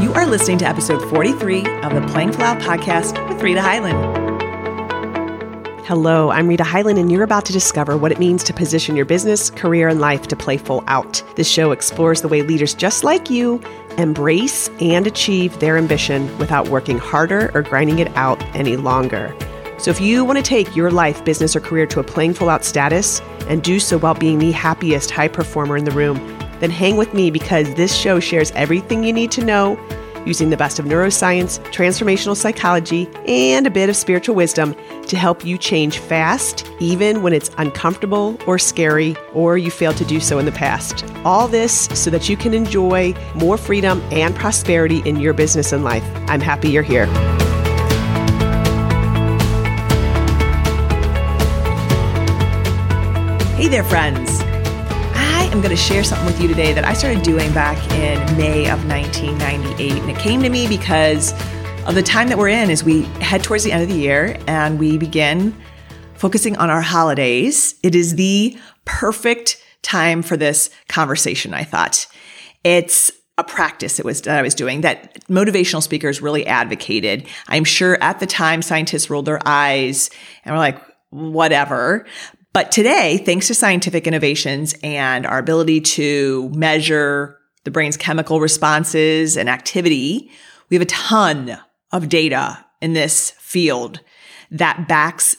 You are listening to episode 43 of the Playing Out podcast with Rita Hyland. Hello, I'm Rita Hyland, and you're about to discover what it means to position your business, career, and life to play full out. This show explores the way leaders just like you embrace and achieve their ambition without working harder or grinding it out any longer. So, if you want to take your life, business, or career to a playing full out status and do so while being the happiest high performer in the room, then hang with me because this show shares everything you need to know using the best of neuroscience, transformational psychology, and a bit of spiritual wisdom to help you change fast, even when it's uncomfortable or scary, or you failed to do so in the past. All this so that you can enjoy more freedom and prosperity in your business and life. I'm happy you're here. Hey there, friends. Am going to share something with you today that I started doing back in May of 1998. And it came to me because of the time that we're in as we head towards the end of the year and we begin focusing on our holidays. It is the perfect time for this conversation, I thought. It's a practice it was that I was doing that motivational speakers really advocated. I'm sure at the time scientists rolled their eyes and were like, whatever. But today, thanks to scientific innovations and our ability to measure the brain's chemical responses and activity, we have a ton of data in this field that backs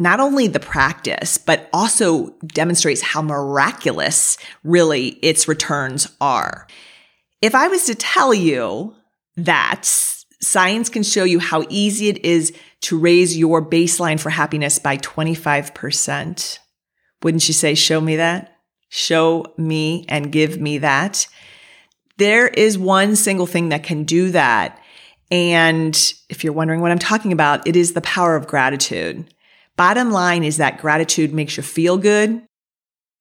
not only the practice, but also demonstrates how miraculous really its returns are. If I was to tell you that science can show you how easy it is to raise your baseline for happiness by 25%. Wouldn't you say, show me that? Show me and give me that. There is one single thing that can do that. And if you're wondering what I'm talking about, it is the power of gratitude. Bottom line is that gratitude makes you feel good.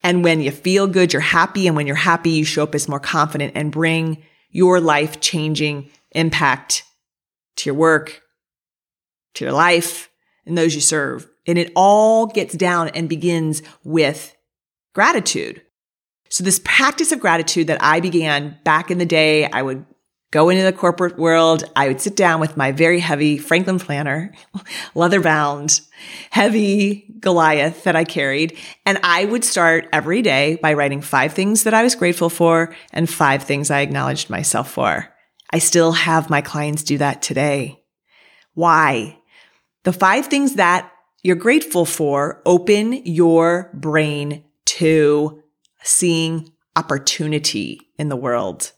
And when you feel good, you're happy. And when you're happy, you show up as more confident and bring your life changing impact to your work, to your life, and those you serve. And it all gets down and begins with gratitude. So this practice of gratitude that I began back in the day, I would go into the corporate world. I would sit down with my very heavy Franklin planner, leather bound, heavy Goliath that I carried. And I would start every day by writing five things that I was grateful for and five things I acknowledged myself for. I still have my clients do that today. Why? The five things that you're grateful for open your brain to seeing opportunity in the world.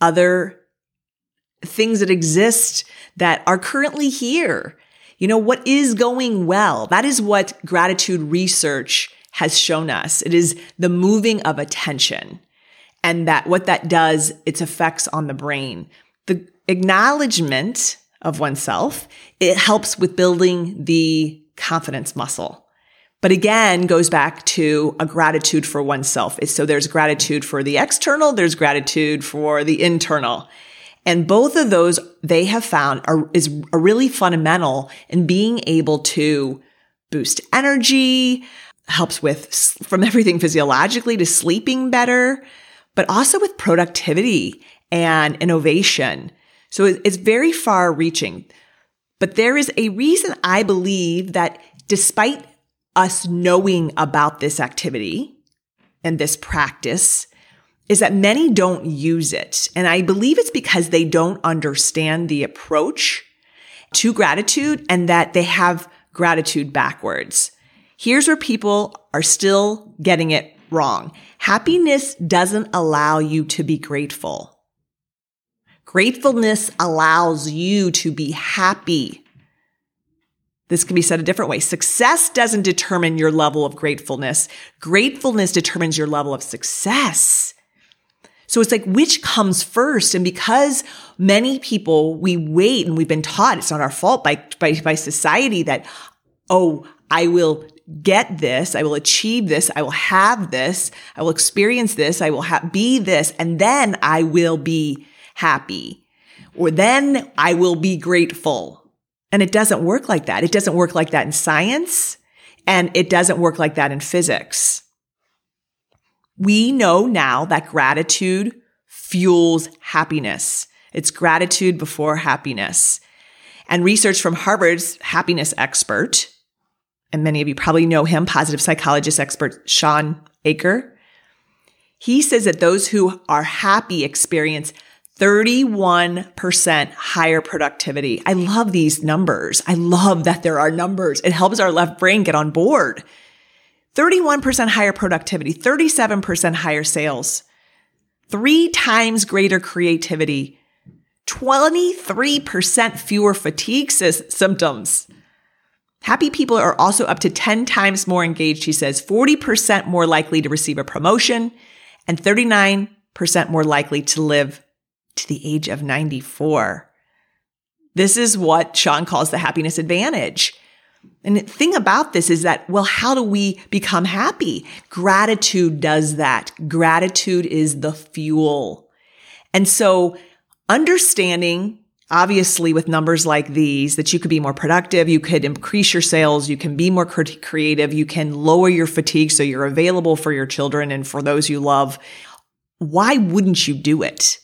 Other things that exist that are currently here. You know, what is going well? That is what gratitude research has shown us. It is the moving of attention and that what that does, its effects on the brain. The acknowledgement of oneself, it helps with building the confidence muscle. But again, goes back to a gratitude for oneself. So there's gratitude for the external, there's gratitude for the internal. And both of those they have found are, is are really fundamental in being able to boost energy, helps with from everything physiologically to sleeping better, but also with productivity and innovation. So it's very far reaching. But there is a reason I believe that despite us knowing about this activity and this practice, is that many don't use it. And I believe it's because they don't understand the approach to gratitude and that they have gratitude backwards. Here's where people are still getting it wrong. Happiness doesn't allow you to be grateful. Gratefulness allows you to be happy. This can be said a different way. Success doesn't determine your level of gratefulness. Gratefulness determines your level of success. So it's like, which comes first? And because many people, we wait and we've been taught it's not our fault by, by, by society that, oh, I will get this. I will achieve this. I will have this. I will experience this. I will ha- be this. And then I will be happy or then I will be grateful. And it doesn't work like that. It doesn't work like that in science and it doesn't work like that in physics. We know now that gratitude fuels happiness. It's gratitude before happiness. And research from Harvard's happiness expert, and many of you probably know him, positive psychologist expert Shawn Achor. He says that those who are happy experience 31% higher productivity. I love these numbers. I love that there are numbers. It helps our left brain get on board. 31% higher productivity, 37% higher sales, three times greater creativity, 23% fewer fatigue symptoms. Happy people are also up to 10 times more engaged, he says, 40% more likely to receive a promotion, and 39% more likely to live to the age of 94. This is what Shawn calls the happiness advantage. And the thing about this is that, well, how do we become happy? Gratitude does that. Gratitude is the fuel. And so understanding, obviously, with numbers like these, that you could be more productive, you could increase your sales, you can be more creative, you can lower your fatigue so you're available for your children and for those you love. Why wouldn't you do it?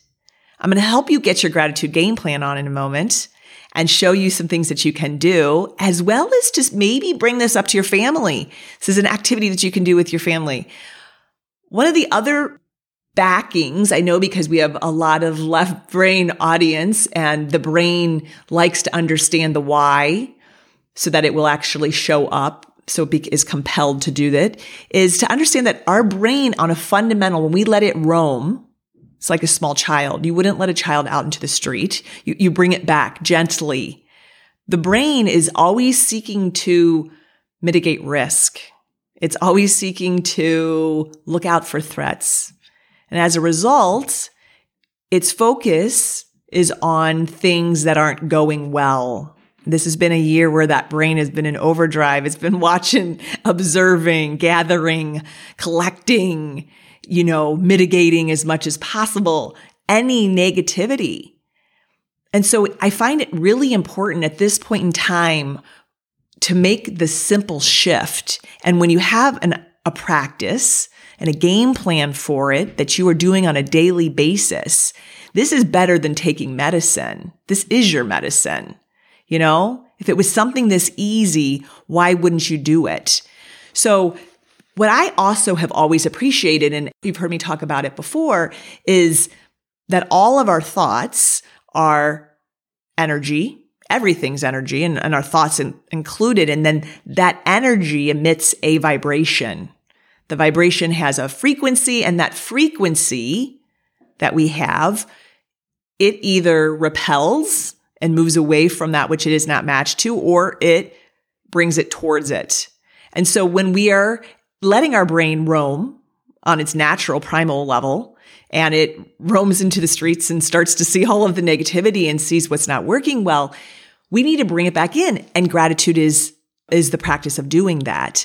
I'm going to help you get your gratitude game plan on in a moment and show you some things that you can do, as well as just maybe bring this up to your family. This is an activity that you can do with your family. One of the other backings, I know because we have a lot of left brain audience and the brain likes to understand the why so that it will actually show up. So it is compelled to do that is to understand that our brain on a fundamental, when we let it roam, it's like a small child. You wouldn't let a child out into the street. You, you bring it back gently. The brain is always seeking to mitigate risk. It's always seeking to look out for threats. And as a result, its focus is on things that aren't going well. This has been a year where that brain has been in overdrive. It's been watching, observing, gathering, collecting, you know, mitigating as much as possible any negativity. And so I find it really important at this point in time to make the simple shift. And when you have an, a practice and a game plan for it that you are doing on a daily basis, this is better than taking medicine. This is your medicine. You know, if it was something this easy, why wouldn't you do it? So what I also have always appreciated, and you've heard me talk about it before, is that all of our thoughts are energy. Everything's energy and, and our thoughts in, included. And then that energy emits a vibration. The vibration has a frequency and that frequency that we have, it either repels and moves away from that which it is not matched to, or it brings it towards it. And so when we are letting our brain roam on its natural primal level and it roams into the streets and starts to see all of the negativity and sees what's not working well, we need to bring it back in. And gratitude is, is the practice of doing that.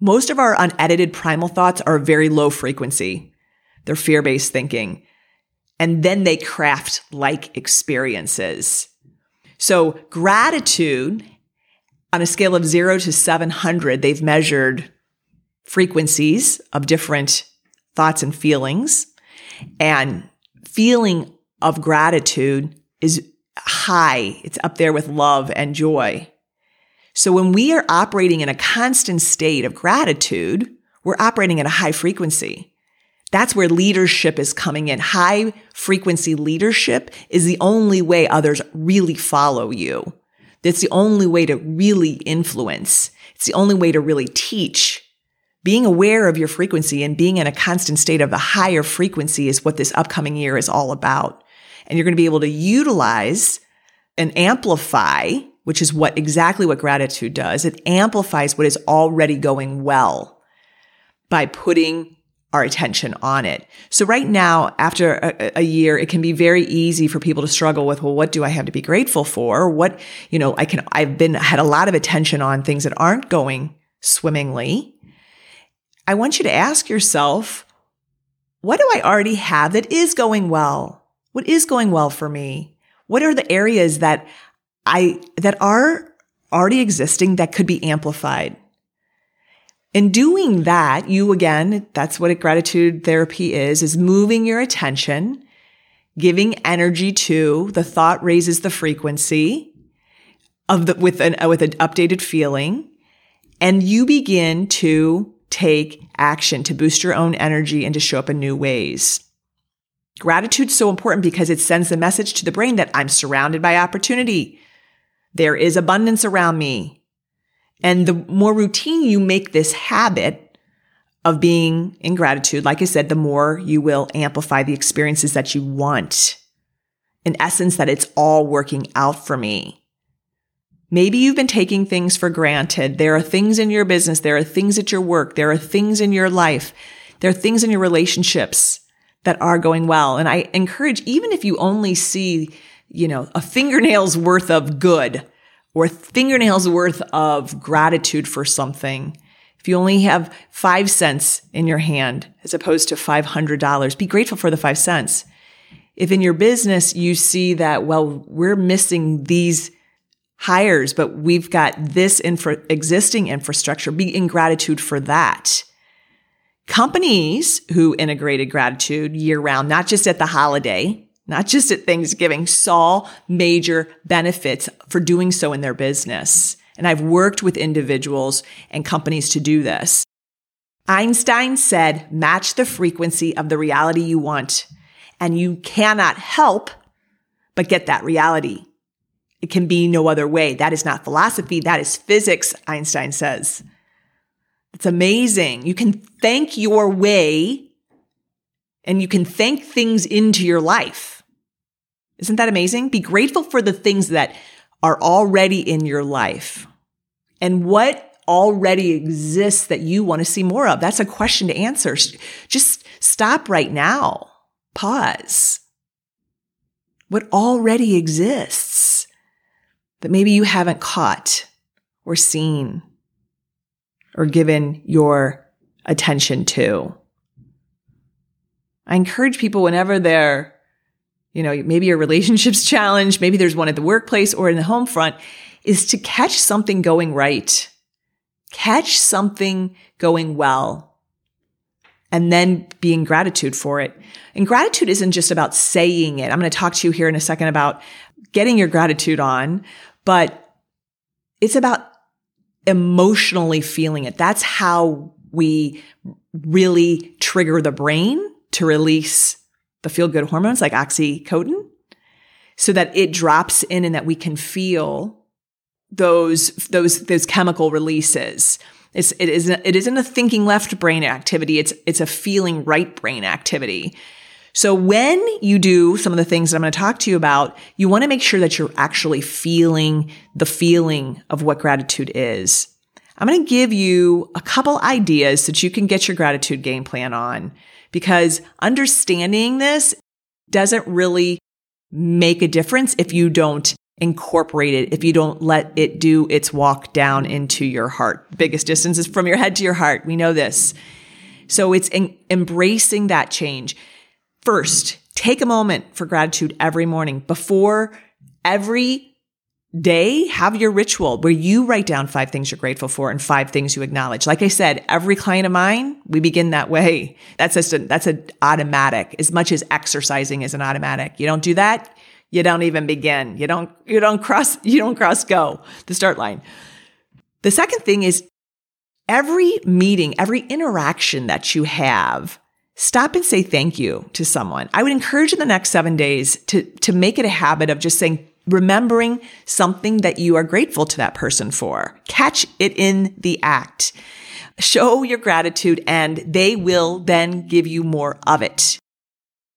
Most of our unedited primal thoughts are very low frequency. They're fear based thinking. And then they craft like experiences. So gratitude on a scale of zero to 700, they've measured frequencies of different thoughts and feelings. And feeling of gratitude is high. It's up there with love and joy. So when we are operating in a constant state of gratitude, we're operating at a high frequency. That's where leadership is coming in. High frequency leadership is the only way others really follow you. That's the only way to really influence. It's the only way to really teach being aware of your frequency and being in a constant state of a higher frequency is what this upcoming year is all about. And you're going to be able to utilize and amplify, which is what exactly what gratitude does. It amplifies what is already going well by putting our attention on it. So right now, after a, a, year, it can be very easy for people to struggle with, well, what do I have to be grateful for? What, you know, I can, I've been, had a lot of attention on things that aren't going swimmingly. I want you to ask yourself, what do I already have that is going well? What is going well for me? What are the areas that I, that are already existing that could be amplified? In doing that, you again, that's what gratitude therapy is, is moving your attention giving energy to the thought raises the frequency of the with an with an updated feeling and you begin to take action to boost your own energy and to show up in new ways. Gratitude's so important because it sends the message to the brain that I'm surrounded by opportunity. There is abundance around me. And the more routine you make this habit of being in gratitude, like I said, the more you will amplify the experiences that you want. In essence, that it's all working out for me. Maybe you've been taking things for granted. There are things in your business. There are things at your work. There are things in your life. There are things in your relationships that are going well. And I encourage, even if you only see, you know, a fingernail's worth of good or fingernail's worth of gratitude for something, if you only have five cents in your hand as opposed to $500, be grateful for the five cents. If in your business you see that, well, we're missing these hires, but we've got this infra- existing infrastructure. Be in gratitude for that. Companies who integrated gratitude year round, not just at the holiday, not just at Thanksgiving, saw major benefits for doing so in their business. And I've worked with individuals and companies to do this. Einstein said, match the frequency of the reality you want. And you cannot help but get that reality. It can be no other way. That is not philosophy. That is physics, Einstein says. It's amazing. You can thank your way and you can thank things into your life. Isn't that amazing? Be grateful for the things that are already in your life and what already exists that you want to see more of. That's a question to answer. Just stop right now. Pause. What already exists that maybe you haven't caught or seen or given your attention to. I encourage people whenever they're, you know, maybe your relationship's challenged, maybe there's one at the workplace or in the home front, is to catch something going right. Catch something going well and then being gratitude for it. And gratitude isn't just about saying it. I'm going to talk to you here in a second about getting your gratitude on, but it's about emotionally feeling it. That's how we really trigger the brain to release the feel good hormones like oxytocin so that it drops in and that we can feel those, those, those chemical releases. It's, it isn't, it isn't a thinking left brain activity. It's, it's a feeling right brain activity. So when you do some of the things that I'm going to talk to you about, you want to make sure that you're actually feeling the feeling of what gratitude is. I'm going to give you a couple ideas that you can get your gratitude game plan on because understanding this doesn't really make a difference if you don't incorporate it, if you don't let it do its walk down into your heart. Biggest distance is from your head to your heart. We know this. So it's embracing that change. First, take a moment for gratitude every morning before every day. Have your ritual where you write down five things you're grateful for and five things you acknowledge. Like I said, every client of mine, we begin that way. That's just a, that's an automatic as much as exercising is an automatic. You don't do that. You don't even begin. You don't, you don't cross, you don't cross go the start line. The second thing is every meeting, every interaction that you have, stop and say thank you to someone. I would encourage in the next seven days to, to make it a habit of just saying, remembering something that you are grateful to that person for. Catch it in the act. Show your gratitude and they will then give you more of it.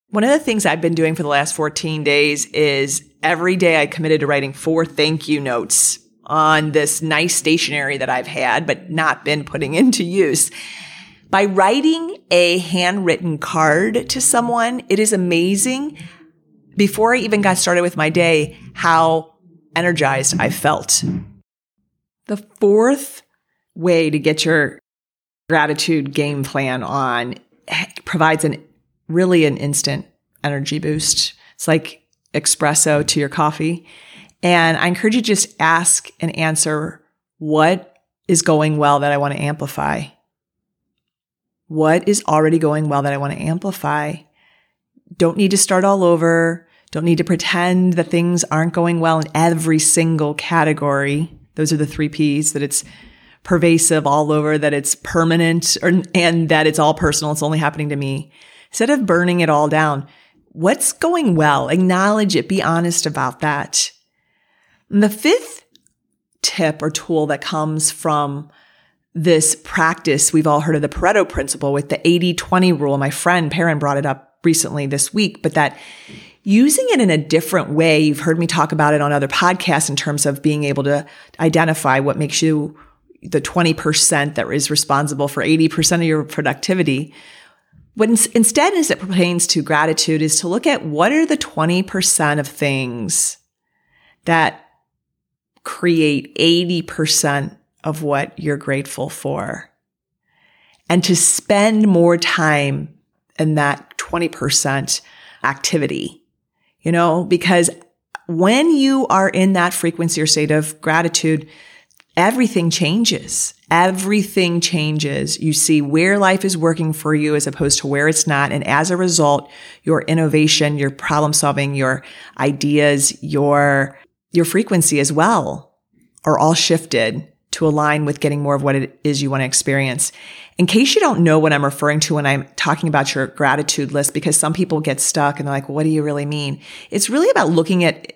One of the things I've been doing for the last 14 days is every day I committed to writing four thank you notes on this nice stationery that I've had, but not been putting into use. By writing a handwritten card to someone, it is amazing. Before I even got started with my day, how energized I felt. The fourth way to get your gratitude game plan on provides an really an instant energy boost. It's like espresso to your coffee. And I encourage you to just ask and answer what is going well that I want to amplify what is already going well that I want to amplify. don't need to start all over. Don't need to pretend that things aren't going well in every single category. Those are the three P's that it's pervasive all over, that it's permanent or, and that it's all personal. It's only happening to me. Instead of burning it all down, what's going well? Acknowledge it. Be honest about that. And the fifth tip or tool that comes from this practice, we've all heard of the Pareto principle with the 80 20 rule. My friend Perrin brought it up recently this week, but that using it in a different way, you've heard me talk about it on other podcasts in terms of being able to identify what makes you the 20% that is responsible for 80% of your productivity. What instead, as it pertains to gratitude, is to look at what are the 20% of things that create 80% of what you're grateful for and to spend more time in that 20% activity, you know, because when you are in that frequency or state of gratitude, everything changes. Everything changes. You see where life is working for you as opposed to where it's not. And as a result, your innovation, your problem solving, your ideas, your, your frequency as well are all shifted to align with getting more of what it is you want to experience. In case you don't know what I'm referring to when I'm talking about your gratitude list, because some people get stuck and they're like, what do you really mean? It's really about looking at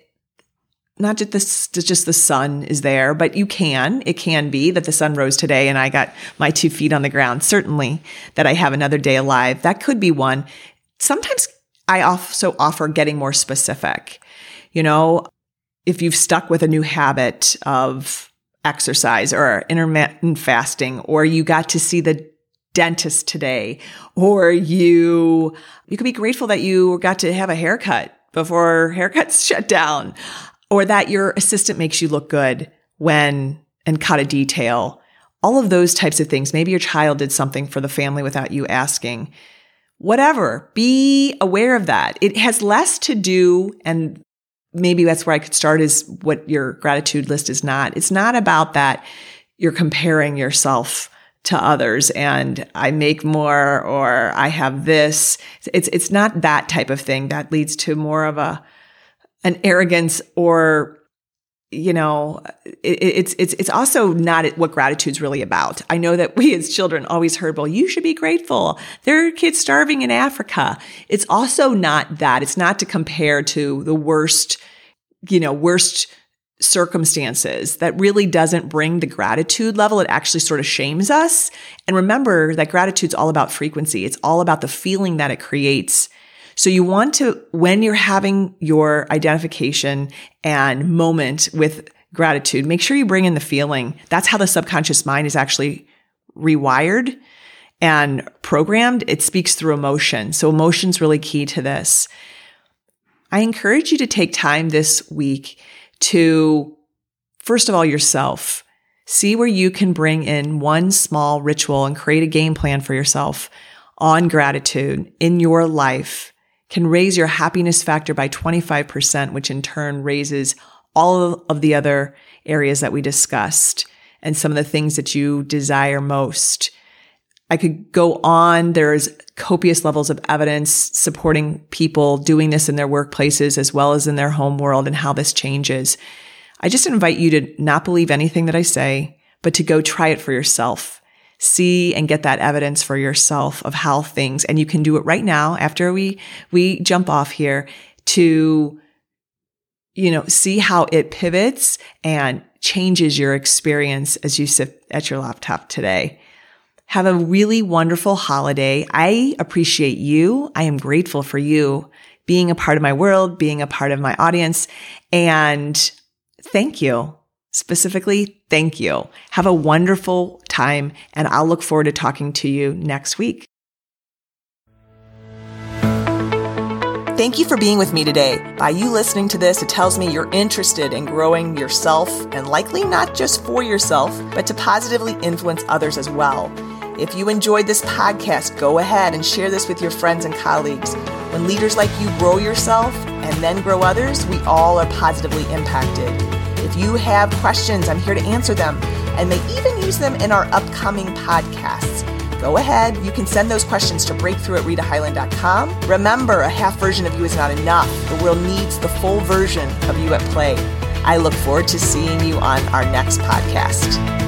not just the, just the sun is there, but you can, it can be that the sun rose today and I got my two feet on the ground. Certainly that I have another day alive. That could be one. Sometimes I also offer getting more specific. You know, if you've stuck with a new habit of exercise or intermittent fasting, or you got to see the dentist today, or you, you could be grateful that you got to have a haircut before haircuts shut down, or that your assistant makes you look good when and cut a detail. All of those types of things. Maybe your child did something for the family without you asking. Whatever. Be aware of that. It has less to do and maybe that's where I could start is what your gratitude list is not. It's not about that you're comparing yourself to others and I make more or I have this. It's it's not that type of thing that leads to more of a an arrogance or you know it, it's it's it's also not what gratitude's really about. I know that we as children always heard, well, you should be grateful. There are kids starving in Africa. It's also not that. It's not to compare to the worst, you know, worst circumstances that really doesn't bring the gratitude level. It actually sort of shames us. And remember that gratitude's all about frequency. It's all about the feeling that it creates so you want to, when you're having your identification and moment with gratitude, make sure you bring in the feeling. That's how the subconscious mind is actually rewired and programmed. It speaks through emotion. So emotion's really key to this. I encourage you to take time this week to, first of all, yourself. See where you can bring in one small ritual and create a game plan for yourself on gratitude in your life can raise your happiness factor by 25%, which in turn raises all of the other areas that we discussed and some of the things that you desire most. I could go on. There's copious levels of evidence supporting people doing this in their workplaces as well as in their home world and how this changes. I just invite you to not believe anything that I say, but to go try it for yourself see and get that evidence for yourself of how things, and you can do it right now after we, we jump off here to, you know, see how it pivots and changes your experience as you sit at your laptop today. Have a really wonderful holiday. I appreciate you. I am grateful for you being a part of my world, being a part of my audience. And thank you Specifically, thank you. Have a wonderful time, and I'll look forward to talking to you next week. Thank you for being with me today. By you listening to this, it tells me you're interested in growing yourself and likely not just for yourself, but to positively influence others as well. If you enjoyed this podcast, go ahead and share this with your friends and colleagues. When leaders like you grow yourself and then grow others, we all are positively impacted. If you have questions, I'm here to answer them and may even use them in our upcoming podcasts. go ahead. You can send those questions to breakthrough at ritahyland.com. Remember, a half version of you is not enough. The world needs the full version of you at play. I look forward to seeing you on our next podcast.